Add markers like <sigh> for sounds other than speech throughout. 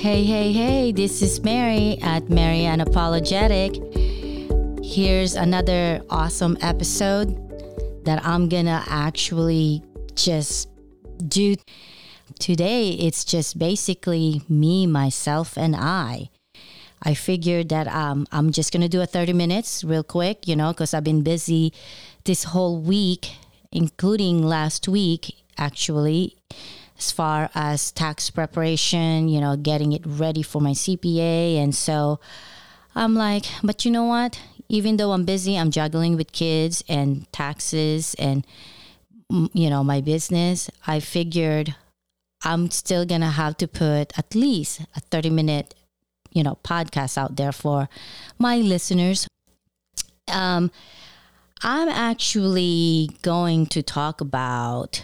Hey, hey, hey, this is Mary at Mary Unapologetic. Here's another awesome episode that I'm gonna actually just do. Today, it's just basically me, myself, and I. I figured that um, I'm just gonna do a 30 minutes real quick, you know, because I've been busy this whole week, including last week, actually as far as tax preparation, you know, getting it ready for my CPA. And so I'm like, but you know what? Even though I'm busy, I'm juggling with kids and taxes and, mm, you know, my business. I figured I'm still going to have to put at least a 30 minute, you know, podcast out there for my listeners. Um, I'm actually going to talk about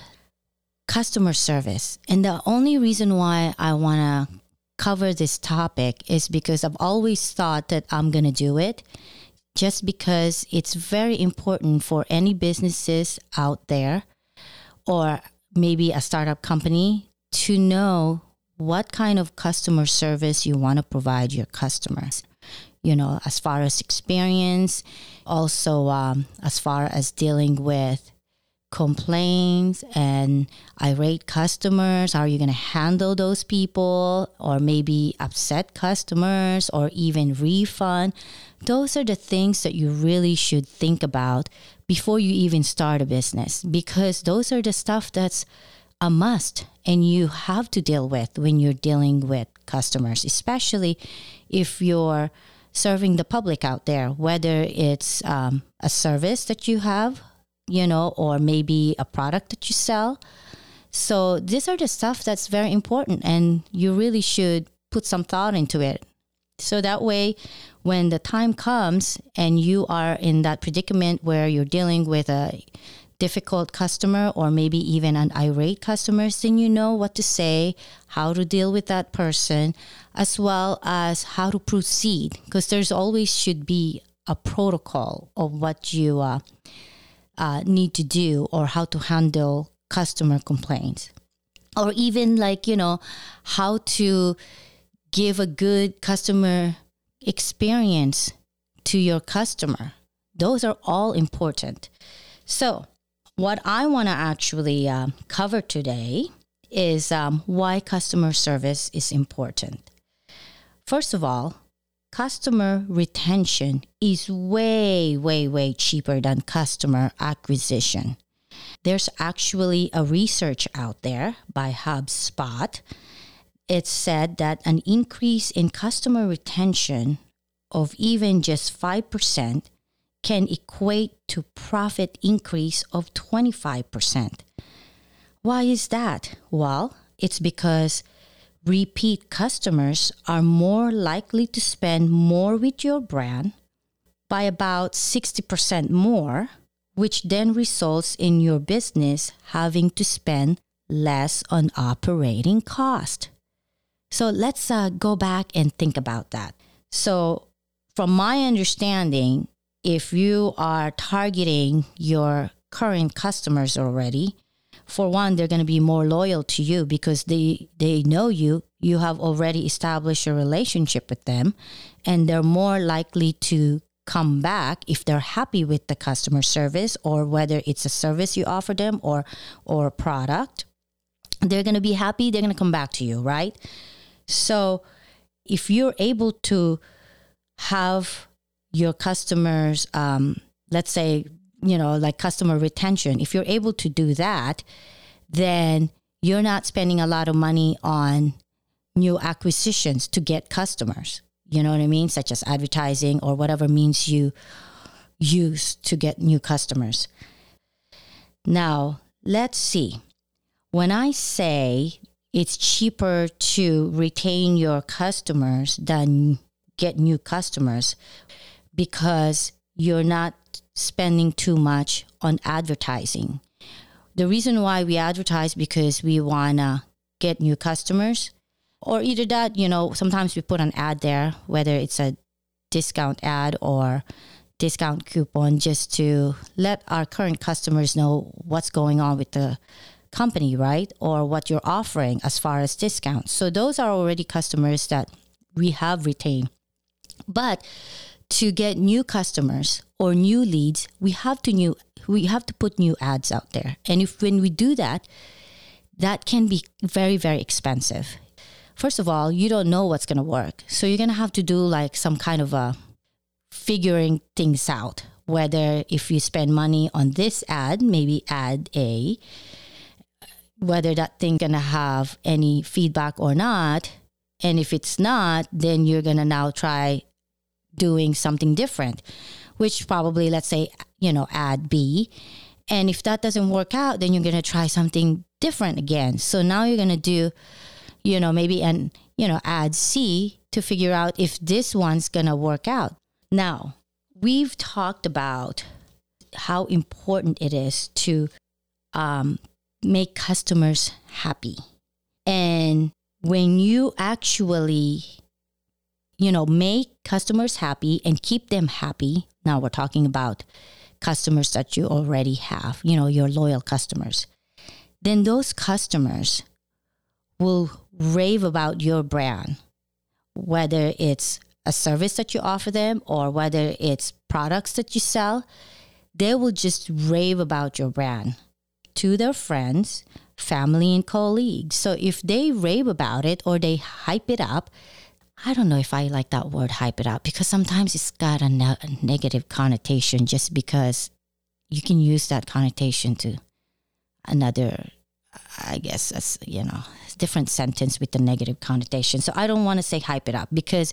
customer service. And the only reason why I want to cover this topic is because I've always thought that I'm going to do it just because it's very important for any businesses out there or maybe a startup company to know what kind of customer service you want to provide your customers. You know, as far as experience, also um, as far as dealing with complaints and irate customers? Are you going to handle those people? Or maybe upset customers or even refund? Those are the things that you really should think about before you even start a business because those are the stuff that's a must and you have to deal with when you're dealing with customers, especially if you're serving the public out there, whether it's um, a service that you have you know, or maybe a product that you sell. So these are the stuff that's very important and you really should put some thought into it. So that way when the time comes and you are in that predicament where you're dealing with a difficult customer or maybe even an irate customer, then you know what to say, how to deal with that person, as well as how to proceed. Because there's always should be a protocol of what you uh, uh, need to do or how to handle customer complaints. Or even like you know how to give a good customer experience to your customer. Those are all important. So what i want to actually um, cover today is um, why customer service is important. First of all customer retention is way, way, way cheaper than customer acquisition. There's actually a research out there by HubSpot. It said that an increase in customer retention of even just 5% can equate to profit increase of 25%. Why is that? Well, it's because repeat customers are more likely to spend more with your brand by about 60% more, which then results in your business having to spend less on operating cost. So let's uh, go back and think about that. So, from my understanding, if you are targeting your current customers already, for one, they're going to be more loyal to you because they they know you. You have already established a relationship with them, and they're more likely to come back if they're happy with the customer service or whether it's a service you offer them or or a product. They're going to be happy. They're going to come back to you, right? So, if you're able to have your customers, um, let's say you know, like customer retention, if you're able to do that, then you're not spending a lot of money on new acquisitions to get customers. You know what I mean? Such as advertising or whatever means you use to get new customers. Now, let's see. When I say it's cheaper to retain your customers than get new customers because you're not spending too much on advertising. The reason why we advertise because we want to get new customers or either that, you know, sometimes we put an ad there, whether it's a discount ad or discount coupon just to let our current customers know what's going on with the company, right? Or what you're offering as far as discounts. So those are already customers that we have retained. But to get new customers or new leads, we have to new we have to put new ads out there. And if when we do that, that can be very very expensive. First of all, you don't know what's going to work. So you're going to have to do like some kind of a figuring things out whether if you spend money on this ad, maybe ad A, whether that thing gonna have any feedback or not. And if it's not, then you're gonna now try doing something different, which probably let's say, you know, ad B. And if that doesn't work out, then you're gonna try something different again. So now you're gonna do, you know, maybe an you know, ad C to figure out if this one's gonna work out. Now, we've talked about how important it is to um, make customers happy. And when you actually, you know, make customers happy and keep them happy, now we're talking about customers that you already have, you know, your loyal customers, then those customers will rave about your brand, whether it's a service that you offer them or whether it's products that you sell, they will just rave about your brand to their friends, family, and colleagues. So if they rave about it or they hype it up, I don't know if I like that word hype it up because sometimes it's got a, ne- a negative connotation just because you can use that connotation to another I guess that's you know different sentence with the negative connotation. So I don't want to say hype it up because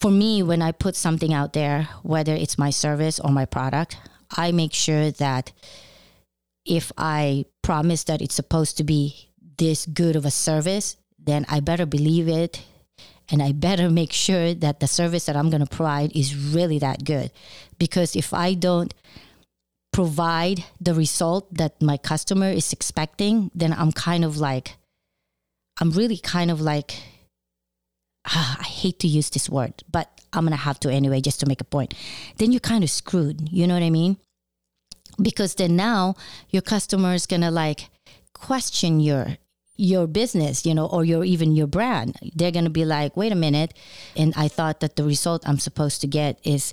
for me, when I put something out there, whether it's my service or my product, I make sure that if I promise that it's supposed to be this good of a service, then I better believe it and I better make sure that the service that I'm going to provide is really that good. Because if I don't provide the result that my customer is expecting, then I'm kind of like, I'm really kind of like ah, I hate to use this word, but I'm going to have to anyway just to make a point. Then you're kind of screwed. You know what I mean? Because then now your customer is going to like question your your business, you know, or your even your brand. They're going to be like, "Wait a minute." And I thought that the result I'm supposed to get is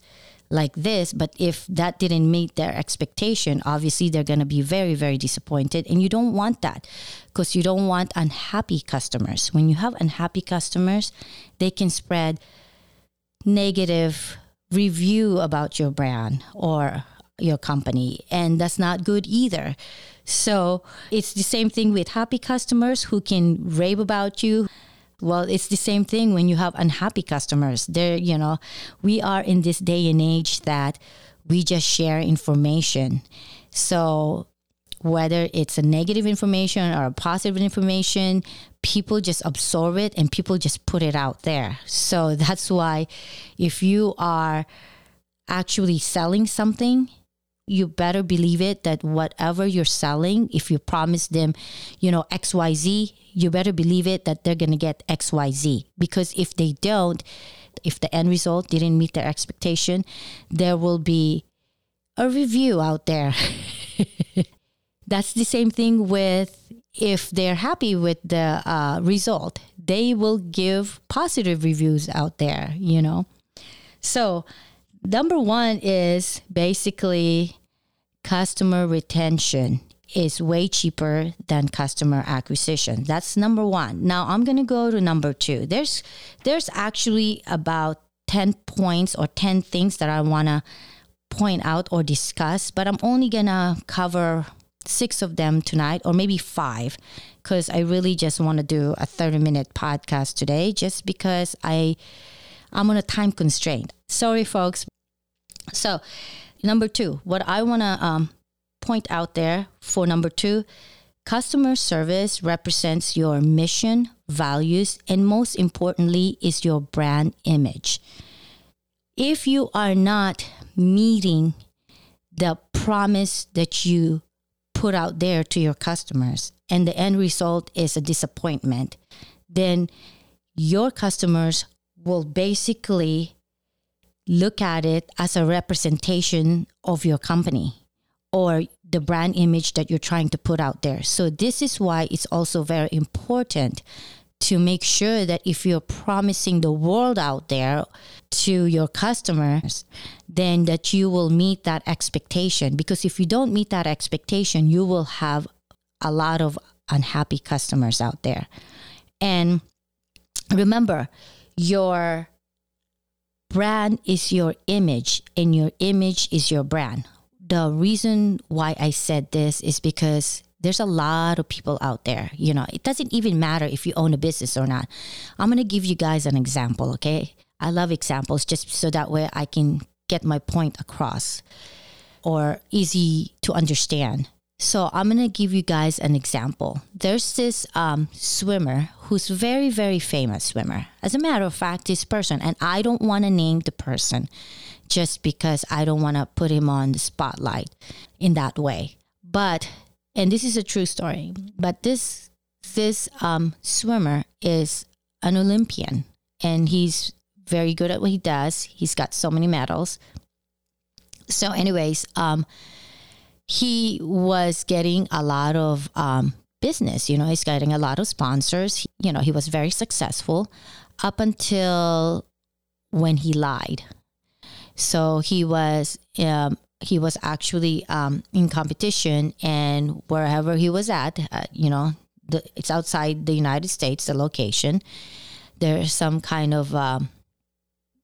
like this but if that didn't meet their expectation obviously they're going to be very very disappointed and you don't want that because you don't want unhappy customers when you have unhappy customers they can spread negative review about your brand or your company and that's not good either so it's the same thing with happy customers who can rave about you well, it's the same thing when you have unhappy customers. There, you know, we are in this day and age that we just share information. So whether it's a negative information or a positive information, people just absorb it and people just put it out there. So <laughs> that's why if you are actually selling something, you better believe it that whatever you're selling, if you promise them, you know, XYZ, you better believe it that they're going to get XYZ. Because if they don't, if the end result didn't meet their expectation, there will be a review out there. <laughs> That's the same thing with if they're happy with the uh, result, they will give positive reviews out there, you know. So, number one is basically customer retention is way cheaper than customer acquisition. That's number 1. Now I'm going to go to number 2. There's there's actually about 10 points or 10 things that I want to point out or discuss, but I'm only going to cover 6 of them tonight or maybe 5 cuz I really just want to do a 30 minute podcast today just because I I'm on a time constraint. Sorry folks. So, number two, what I want to um, point out there for number two, customer service represents your mission, values, and most importantly, is your brand image. If you are not meeting the promise that you put out there to your customers and the end result is a disappointment, then your customers will basically look at it as a representation of your company or the brand image that you're trying to put out there. So this is why it's also very important to make sure that if you're promising the world out there to your customers, then that you will meet that expectation. Because if you don't meet that expectation, you will have a lot of unhappy customers out there. And remember, your brand is your image, and your image is your brand. The reason why I said this is because there's a lot of people out there. You know, it doesn't even matter if you own a business or not. I'm going to give you guys an example, okay? I love examples just so that way I can get my point across or easy to understand. So I'm going to give you guys an example. There's this um, swimmer who's very, very famous swimmer. As a matter of fact, this person, and I don't want to name the person just because I don't want to put him on the spotlight in that way. But and this is a true story. But this this um, swimmer is an Olympian, and he's very good at what he does. He's got so many medals. So, anyways, um, he was getting a lot of um, business. You know, he's getting a lot of sponsors. You know, he was very successful up until when he lied. So he was um, he was actually um, in competition, and wherever he was at, uh, you know, the, it's outside the United States, the location. There's some kind of, um,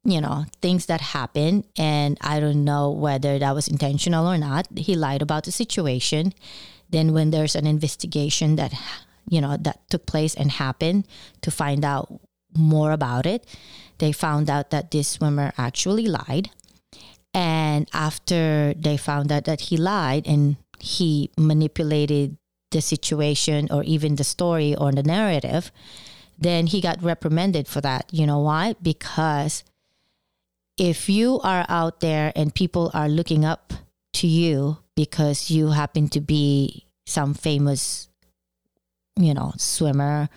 you know, things that happen, and I don't know whether that was intentional or not. He lied about the situation. Then, when there's an investigation that, you know, that took place and happened to find out more about it, they found out that this swimmer actually lied and after they found out that he lied and he manipulated the situation or even the story or the narrative, then he got reprimanded for that. You know why? Because if you are out there and people are looking up to you because you happen to be some famous, you know, swimmer,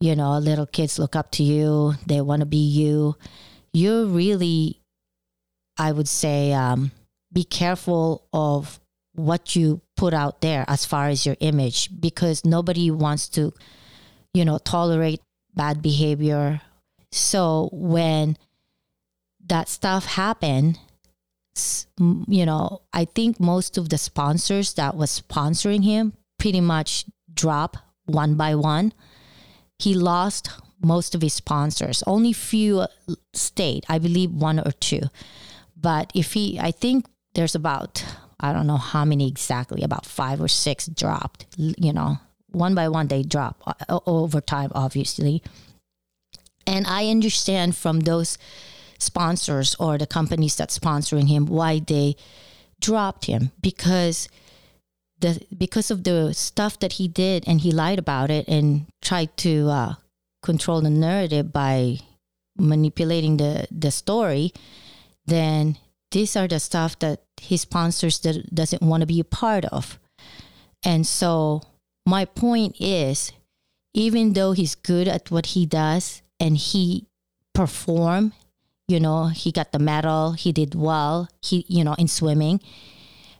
you know, little kids look up to you, they want to be you, you're really I would say um, be careful of what you put out there as far as your image because nobody wants to, you know, tolerate bad behavior. So when that stuff happened, you know, I think most of the sponsors that was sponsoring him pretty much drop one by one. He lost most of his sponsors. Only few stayed. I believe one or two. But if he, I think there's about, I don't know how many exactly, about five or six dropped, you know, one by one they drop uh, over time, obviously. And I understand from those sponsors or the companies that sponsoring him why they dropped him because the because of the stuff that he did and he lied about it and tried to uh, control the narrative by manipulating the the story then these are the stuff that his sponsors that doesn't want to be a part of. And so my point is, even though he's good at what he does and he perform, you know, he got the medal, he did well, he, you know, in swimming,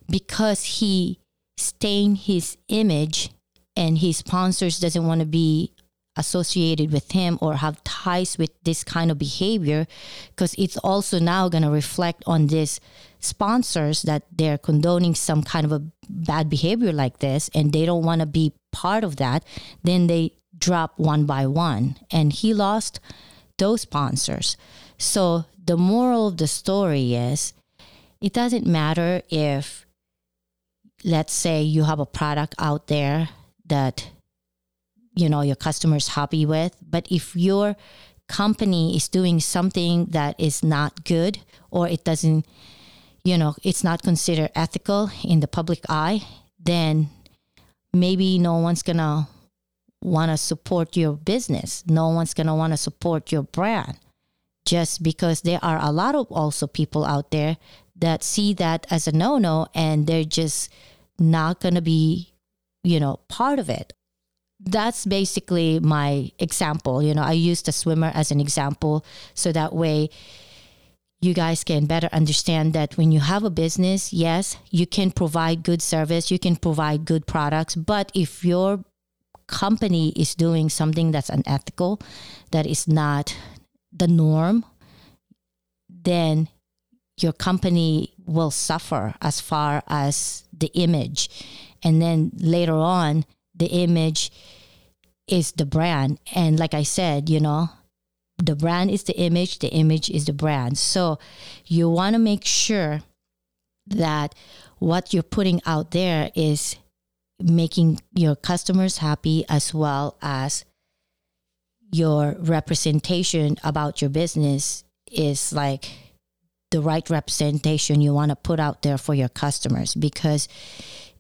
because he stained his image and his sponsors doesn't want to be associated with him or have ties with this kind of behavior because it's also now going to reflect on these sponsors that they're condoning some kind of a bad behavior like this and they don't want to be part of that then they drop one by one. And he lost those sponsors so the moral of the story is it doesn't matter if let's say you have a product out there that you know your customers happy with but if your company is doing something that is not good or it doesn't you know it's not considered ethical in the public eye then maybe no one's gonna want to support your business. No one's gonna want to support your brand just because there are a lot of also people out there that see that as a no-no and they're just not gonna be you know part of it that's basically my example. You know, I used a swimmer as an example so that way you guys can better understand that when you have a business, yes, you can provide good service, you can provide good products, but if your company is doing something that's unethical, that is not the norm, then your company will suffer as far as the image. And then later on, the image is the brand. And like I said, you know, the brand is the image, the image is the brand. So you want to make sure that what you're putting out there is making your customers happy as well as your representation about your business is like the right representation you want to put out there for your customers. Because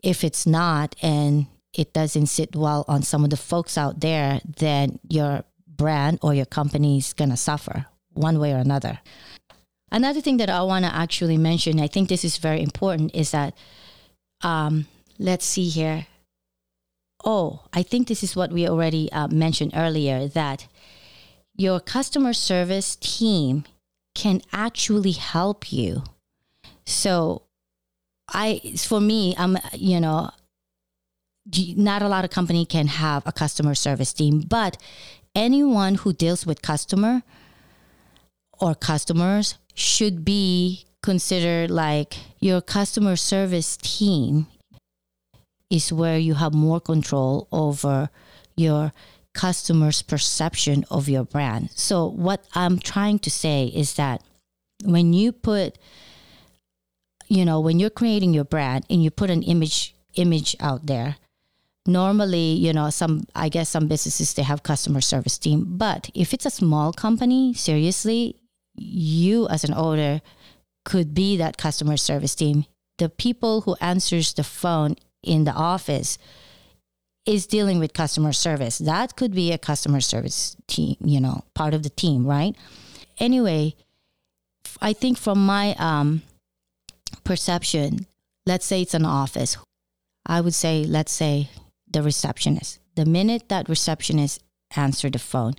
if it's not and it doesn't sit well on some of the folks out there then your brand or your company is going to suffer one way or another. Another thing that i want to actually mention i think this is very important is that um, let's see here oh i think this is what we already uh, mentioned earlier that your customer service team can actually help you. So I for me, I'm you know, not a lot of company can have a customer service team, but anyone who deals with customer or customers should be considered like your customer service team is where you have more control over your customer's perception of your brand. So, what I'm trying to say is that when you put, you know, when you're creating your brand and you put an image image out there, normally, you know, some I guess some businesses they have customer service team, but if it's a small company, seriously, you as an owner could be that customer service team. The people who answers the phone in the office is dealing with customer service. That could be a customer service team, you know, part of the team, right? Anyway, I think from my um, perception, let's say it's an office, I would say, let's say the receptionist. The minute that receptionist answer the phone,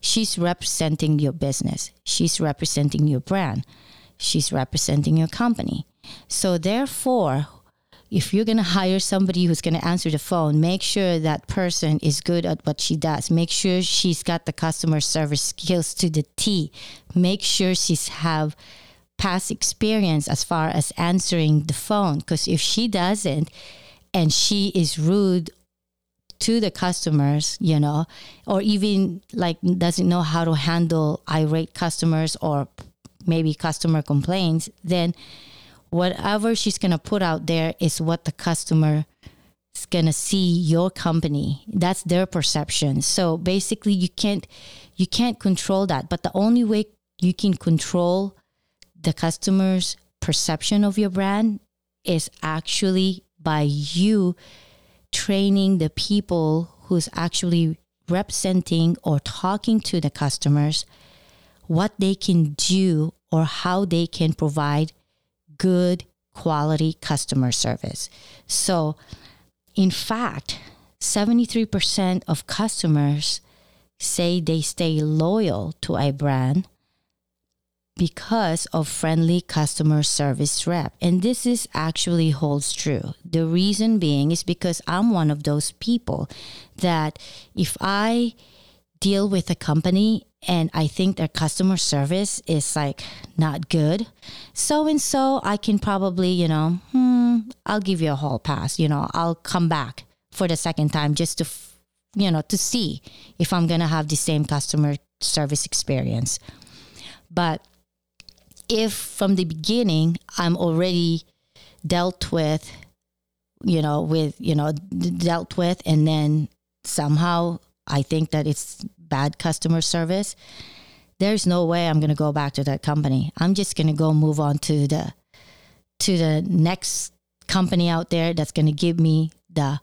she's representing your business. She's representing your brand. She's representing your company. So therefore, if you're going to hire somebody who's going to answer the phone, make sure that person is good at what she does. Make sure she's got the customer service skills to the T. Make sure she's have past experience as far as answering the phone because if she doesn't and she is rude to the customers, you know, or even like doesn't know how to handle irate customers or maybe customer complaints, then whatever she's going to put out there is what the customer is going to see your company. That's their perception. So basically you can't you can't control that. But the only way you can control the customer's perception of your brand is actually by you training the people who's actually representing or talking to the customers what they can do or how they can provide good quality customer service. So, in fact, 73% of customers say they stay loyal to a brand because of friendly customer service rep. And this is actually holds true. The reason being is because I'm one of those people that if I deal with a company and I think their customer service is like not good, so and so I can probably, you know, hmm, I'll give you a hall pass. You know, I'll come back for the second time just to, you know, to see if I'm going to have the same customer service experience. But if from the beginning I'm already dealt with, you know, with, you know, dealt with, and then somehow I think that it's bad customer service, there's no way I'm going to go back to that company. I'm just going to go move on to the to the next company out there that's going to give me the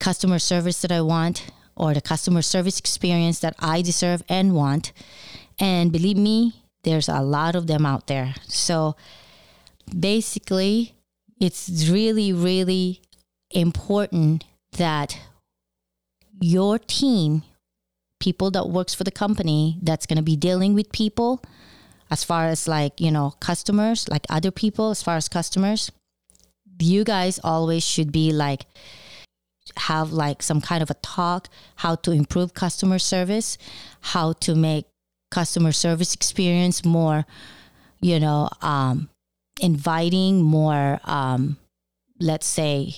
customer service that I want or the customer service experience that I deserve and want. And believe me, there's a lot of them out there. So basically, it's really really important that your team people that works for the company that's going to be dealing with people as far as like, you know, customers, like other people, as far as customers, you guys always should be like, have like some kind of a talk how to improve customer service, how to make customer service experience more, you know, um, inviting, more, um, let's say,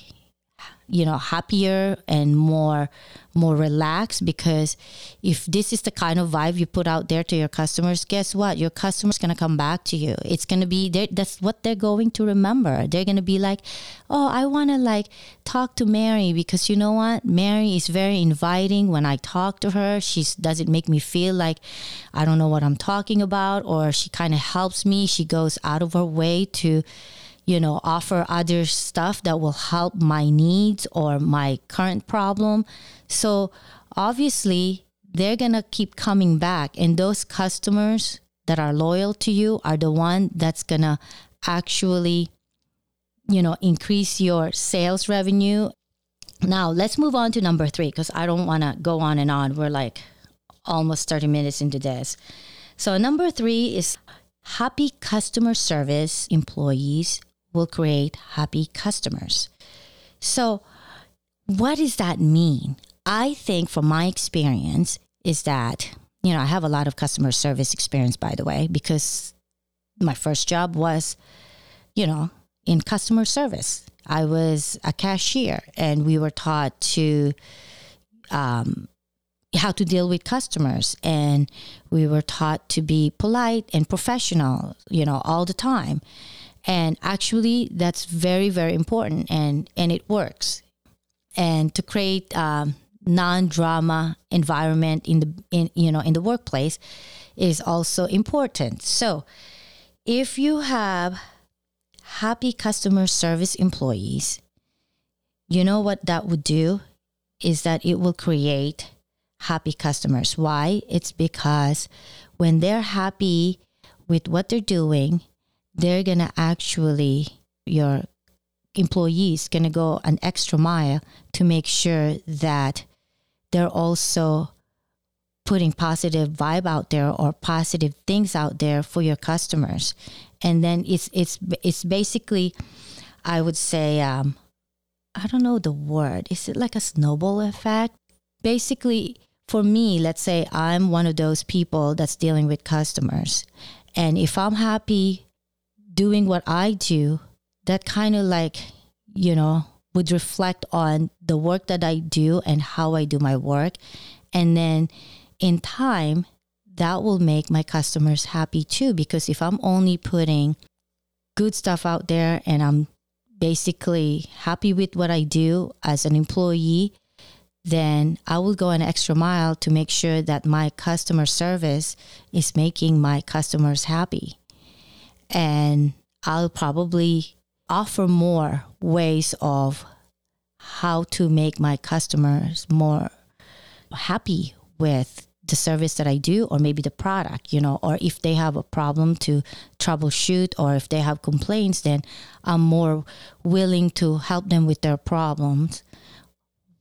you know happier and more more relaxed because if this is the kind of vibe you put out there to your customers guess what? Your customers going to come back to you. It's going to be that's what they're going to remember. They're going to be like oh i want to like talk to mary because you know what? Mary is very inviting. When i talk to her she doesn't make me feel like i don't know what i'm talking about or she kind of helps me. She goes out of her way to you know, offer other stuff that will help my needs or my current problem. So obviously, they're going to keep coming back. And those customers that are loyal to you are the one that's going to actually, you know, increase your sales revenue. Now, let's move on to number three because I don't want to go on and on. We're like almost 30 minutes into this. So, number three is happy customer service employees will create happy customers. So, what does that mean? I think, from my experience, is that, you know, I have a lot of customer service experience, by the way, because my first job was, you know, in customer service. I was a cashier and we were taught to, um, how to deal with customers and we were taught to be polite and professional, you know, all the time and actually that's very very important and and it works. And to create um, non-drama environment in the in you know in the workplace is also important. So if you have happy customer service employees you know what that would do? Is that it will create happy customers. Why? It's because when they're happy with what they're doing they're going to actually, your employees going to go an extra mile to make sure that they're also putting positive vibe out there or positive things out there for your customers. And then it's it's it's basically i would say um, i don't know the word. Is it like a snowball effect? Basically for me let's say i'm one of those people that's dealing with customers. And if i'm happy doing what I do, that kind of like, you know, would reflect on the work that I do and how I do my work. And then in time, that will make my customers happy too. Because if I'm only putting good stuff out there and I'm basically happy with what I do as an employee, then I will go an extra mile to make sure that my customer service is making my customers happy and I'll probably offer more ways of how to make my customers more happy with the service that I do or maybe the product, you know, or if they have a problem to troubleshoot or if they have complaints, then I'm more willing to help them with their problems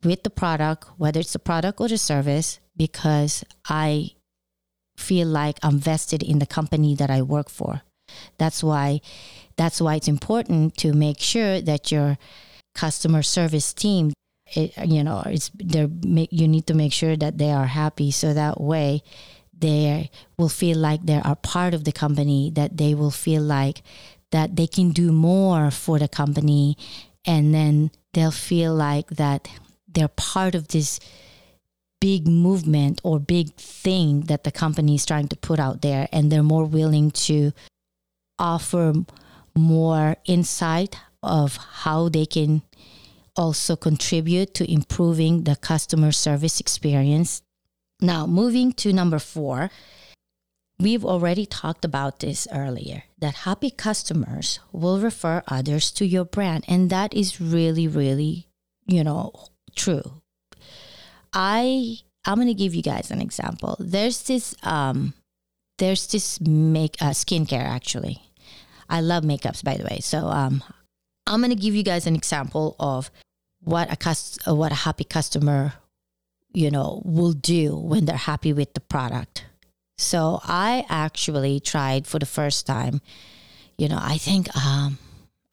with the product, whether it's the product or the service, because I feel like I'm vested in the company that I work for. That's why that's why it's important to make sure that your customer service team it, you know it's they're you need to make sure that they are happy so that way they will feel like they are part of the company that they will feel like that they can do more for the company and then they'll feel like that they're part of this big movement or big thing that the company is trying to put out there and they're more willing to offer more insight of how they can also contribute to improving the customer service experience. Now, moving to number four, we've already talked about this earlier that happy customers will refer others to your brand. And that is really, really, you know, true. I I'm gonna give you guys an example. There's this um there's this make uh, skincare actually I love makeups, by the way. So um, I'm going to give you guys an example of what a what a happy customer, you know, will do when they're happy with the product. So I actually tried for the first time. You know, I think um,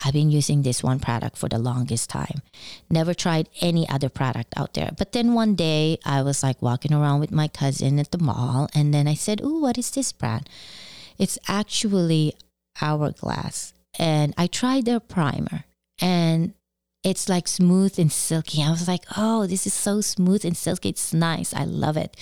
I've been using this one product for the longest time. Never tried any other product out there. But then one day I was like walking around with my cousin at the mall and then I said, "Oh, what is this brand?" It's actually Hourglass. And I tried their primer and it's like smooth and silky. I was like, "Oh, this is so smooth and silky. It's nice. I love it."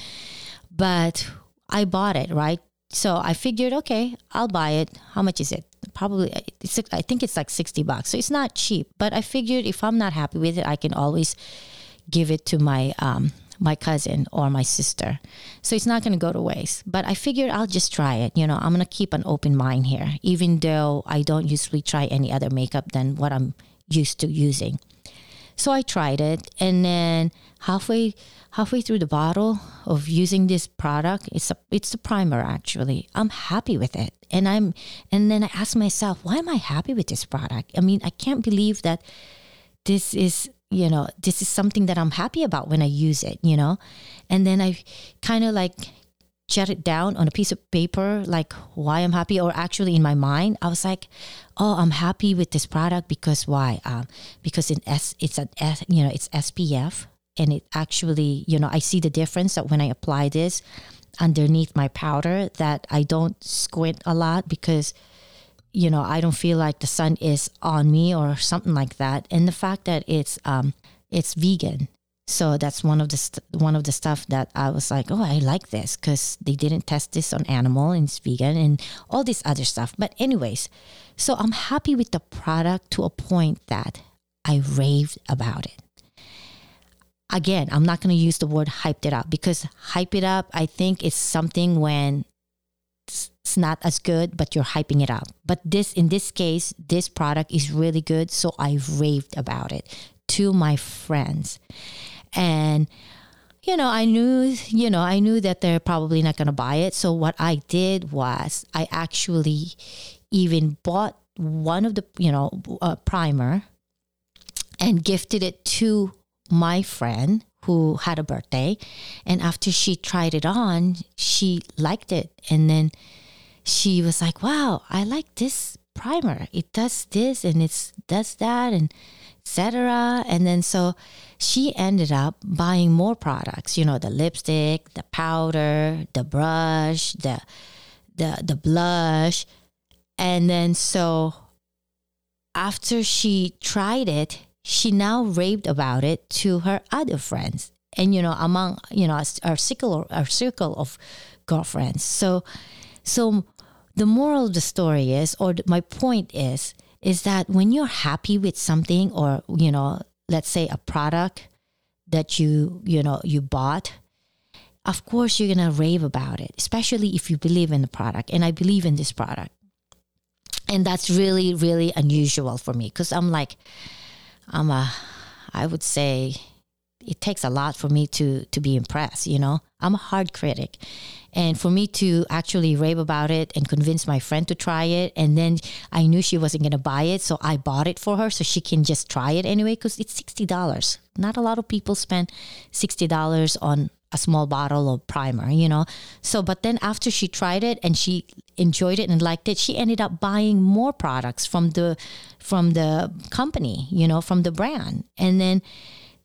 But I bought it, right? So I figured, okay, I'll buy it. How much is it? Probably, it's, I think it's like 60 bucks. So it's not cheap. But I figured if I'm not happy with it, I can always give it to my um, my cousin or my sister. So it's not going to go to waste. But I figured I'll just try it. You know, I'm going to keep an open mind here, even though I don't usually try any other makeup than what I'm used to using. So I tried it, and then halfway halfway through the bottle of using this product, it's a it's the primer actually. I'm happy with it, and I'm and then I ask myself, why am I happy with this product? I mean, I can't believe that this is you know this is something that I'm happy about when I use it. You know, and then I kind of like jot it down on a piece of paper like why i'm happy or actually in my mind i was like oh i'm happy with this product because why um, because in s it's an S, you know it's spf and it actually you know i see the difference that when i apply this underneath my powder that i don't squint a lot because you know i don't feel like the sun is on me or something like that. And the fact that it's um it's vegan. So that's one of the st- one of the stuff that I was like, oh, I like this because they didn't test this on animal and it's vegan and all this other stuff. But anyways, so I'm happy with the product to a point that I raved about it. Again, I'm not going to use the word hyped it up because hype it up, I think it's something when it's not as good, but you're hyping it up. But this, in this case, this product is really good. So I raved about it to my friends. And, you know, I knew, you know, I knew that they're probably not going to buy it. So what I did was I actually even bought one of the, you know, uh, primer and gifted it to my friend who had a birthday and after she tried it on she liked it and then she was like wow i like this primer. It does this and it does that and etc and then so she ended up buying more products you know the lipstick the powder the brush the the the blush. And then so after she tried it she now raved about it to her other friends and you know among you know our circle our circle of girlfriends. So so the moral of the story is or my point is is that when you're happy with something or you know let's say a product that you you know you bought of course you're gonna rave about it especially if you believe in the product. And i believe in this product. And that's really really unusual for me because i'm like I'm a, I would say it takes a lot for me to to be impressed you know i'm a hard critic and for me to actually rave about it and convince my friend to try it and then i knew she wasn't going to buy it so i bought it for her so she can just try it anyway because it's $60 not a lot of people spend $60 on a small bottle of primer, you know. So, but then after she tried it and she enjoyed it and liked it, she ended up buying more products from the from the company, you know, from the brand. And then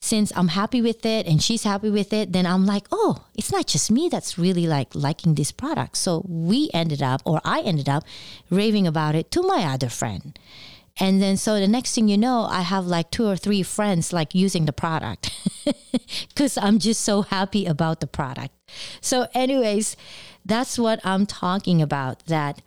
since I'm happy with it and she's happy with it, then I'm like, oh, it's not just me that's really like liking this product. So we ended up, or I ended up raving about it to my other friend. And then so the next thing you know, I have like two or three friends like using the product <laughs> because I'm just so happy about the product. So, anyways, that's what I'm talking about that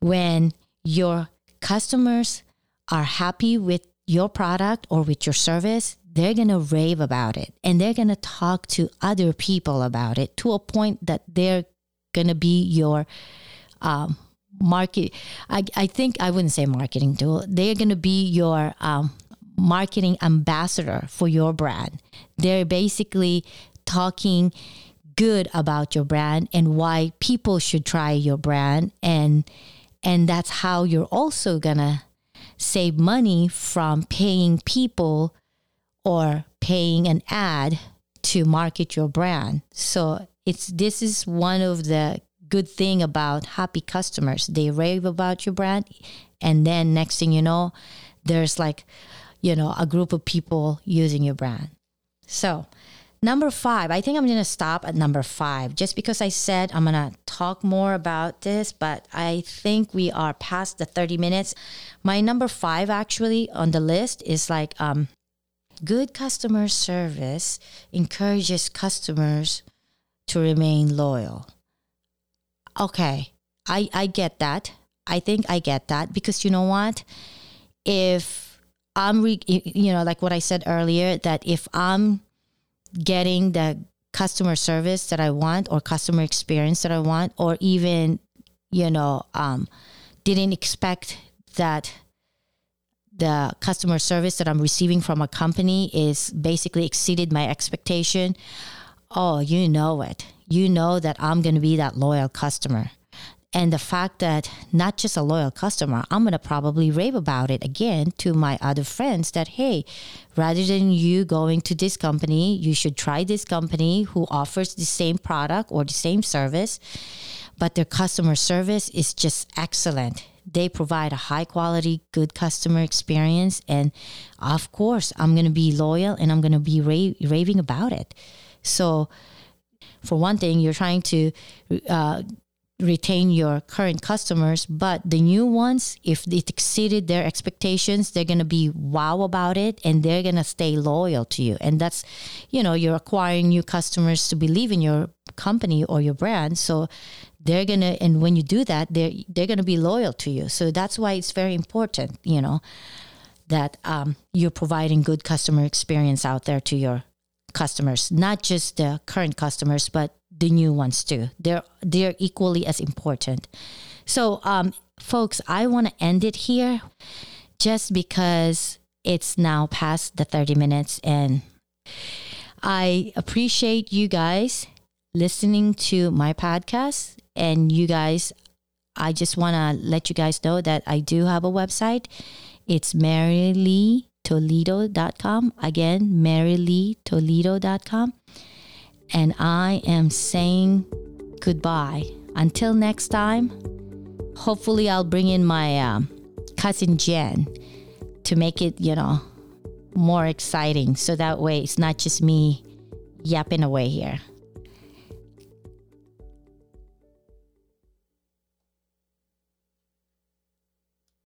when your customers are happy with your product or with your service, they're going to rave about it and they're going to talk to other people about it to a point that they're going to be your um, market I, I think i wouldn't say marketing tool. They're going to be your um, marketing ambassador for your brand. They're basically talking good about your brand and why people should try your brand and and that's how you're also gonna save money from paying people or paying an ad to market your brand so it's this is one of the good thing about happy customers. They rave about your brand. And then next thing you know, there's like, you know, a group of people using your brand. So, number five, I think I'm going to stop at number five just because I said I'm going to talk more about this, but I think we are past the 30 minutes. My number five actually on the list is like, um, good customer service encourages customers to remain loyal. Okay, I, I get that. I think I get that because you know what? If I'm, re- you know, like what I said earlier, that if I'm getting the customer service that I want or customer experience that I want, or even, you know, um, didn't expect that the customer service that I'm receiving from a company is basically exceeded my expectation, oh, you know it. You know that I'm going to be that loyal customer. And the fact that not just a loyal customer, I'm going to probably rave about it again to my other friends that, hey, rather than you going to this company, you should try this company who offers the same product or the same service, but their customer service is just excellent they provide a high quality, good customer experience. And of course, I'm going to be loyal and I'm going to be ra- raving about it. So, for one thing, you're trying to uh, retain your current customers, but the new ones, if it exceeded their expectations, they're going to be wow about it and they're going to stay loyal to you. And that's, you know, you're acquiring new customers to believe in your company or your brand. So they're to, and when you do that, they're, they're to be loyal to you. So that's why it's very important, you know, that um, you're providing good customer experience out there to your customers, not just the current customers, but the new ones too. They're they're equally as important. So, um, folks, I want to end it here, just because it's now past the thirty minutes, and I appreciate you guys listening to my podcast, and you guys. I just want to let you guys know that I do have a website. It's maryleetoledo.com. Again, maryleetoledo.com. And I am saying goodbye. Until next time, hopefully, I'll bring in my um, cousin Jen to make it, you know, more exciting. So that way it's not just me yapping away here.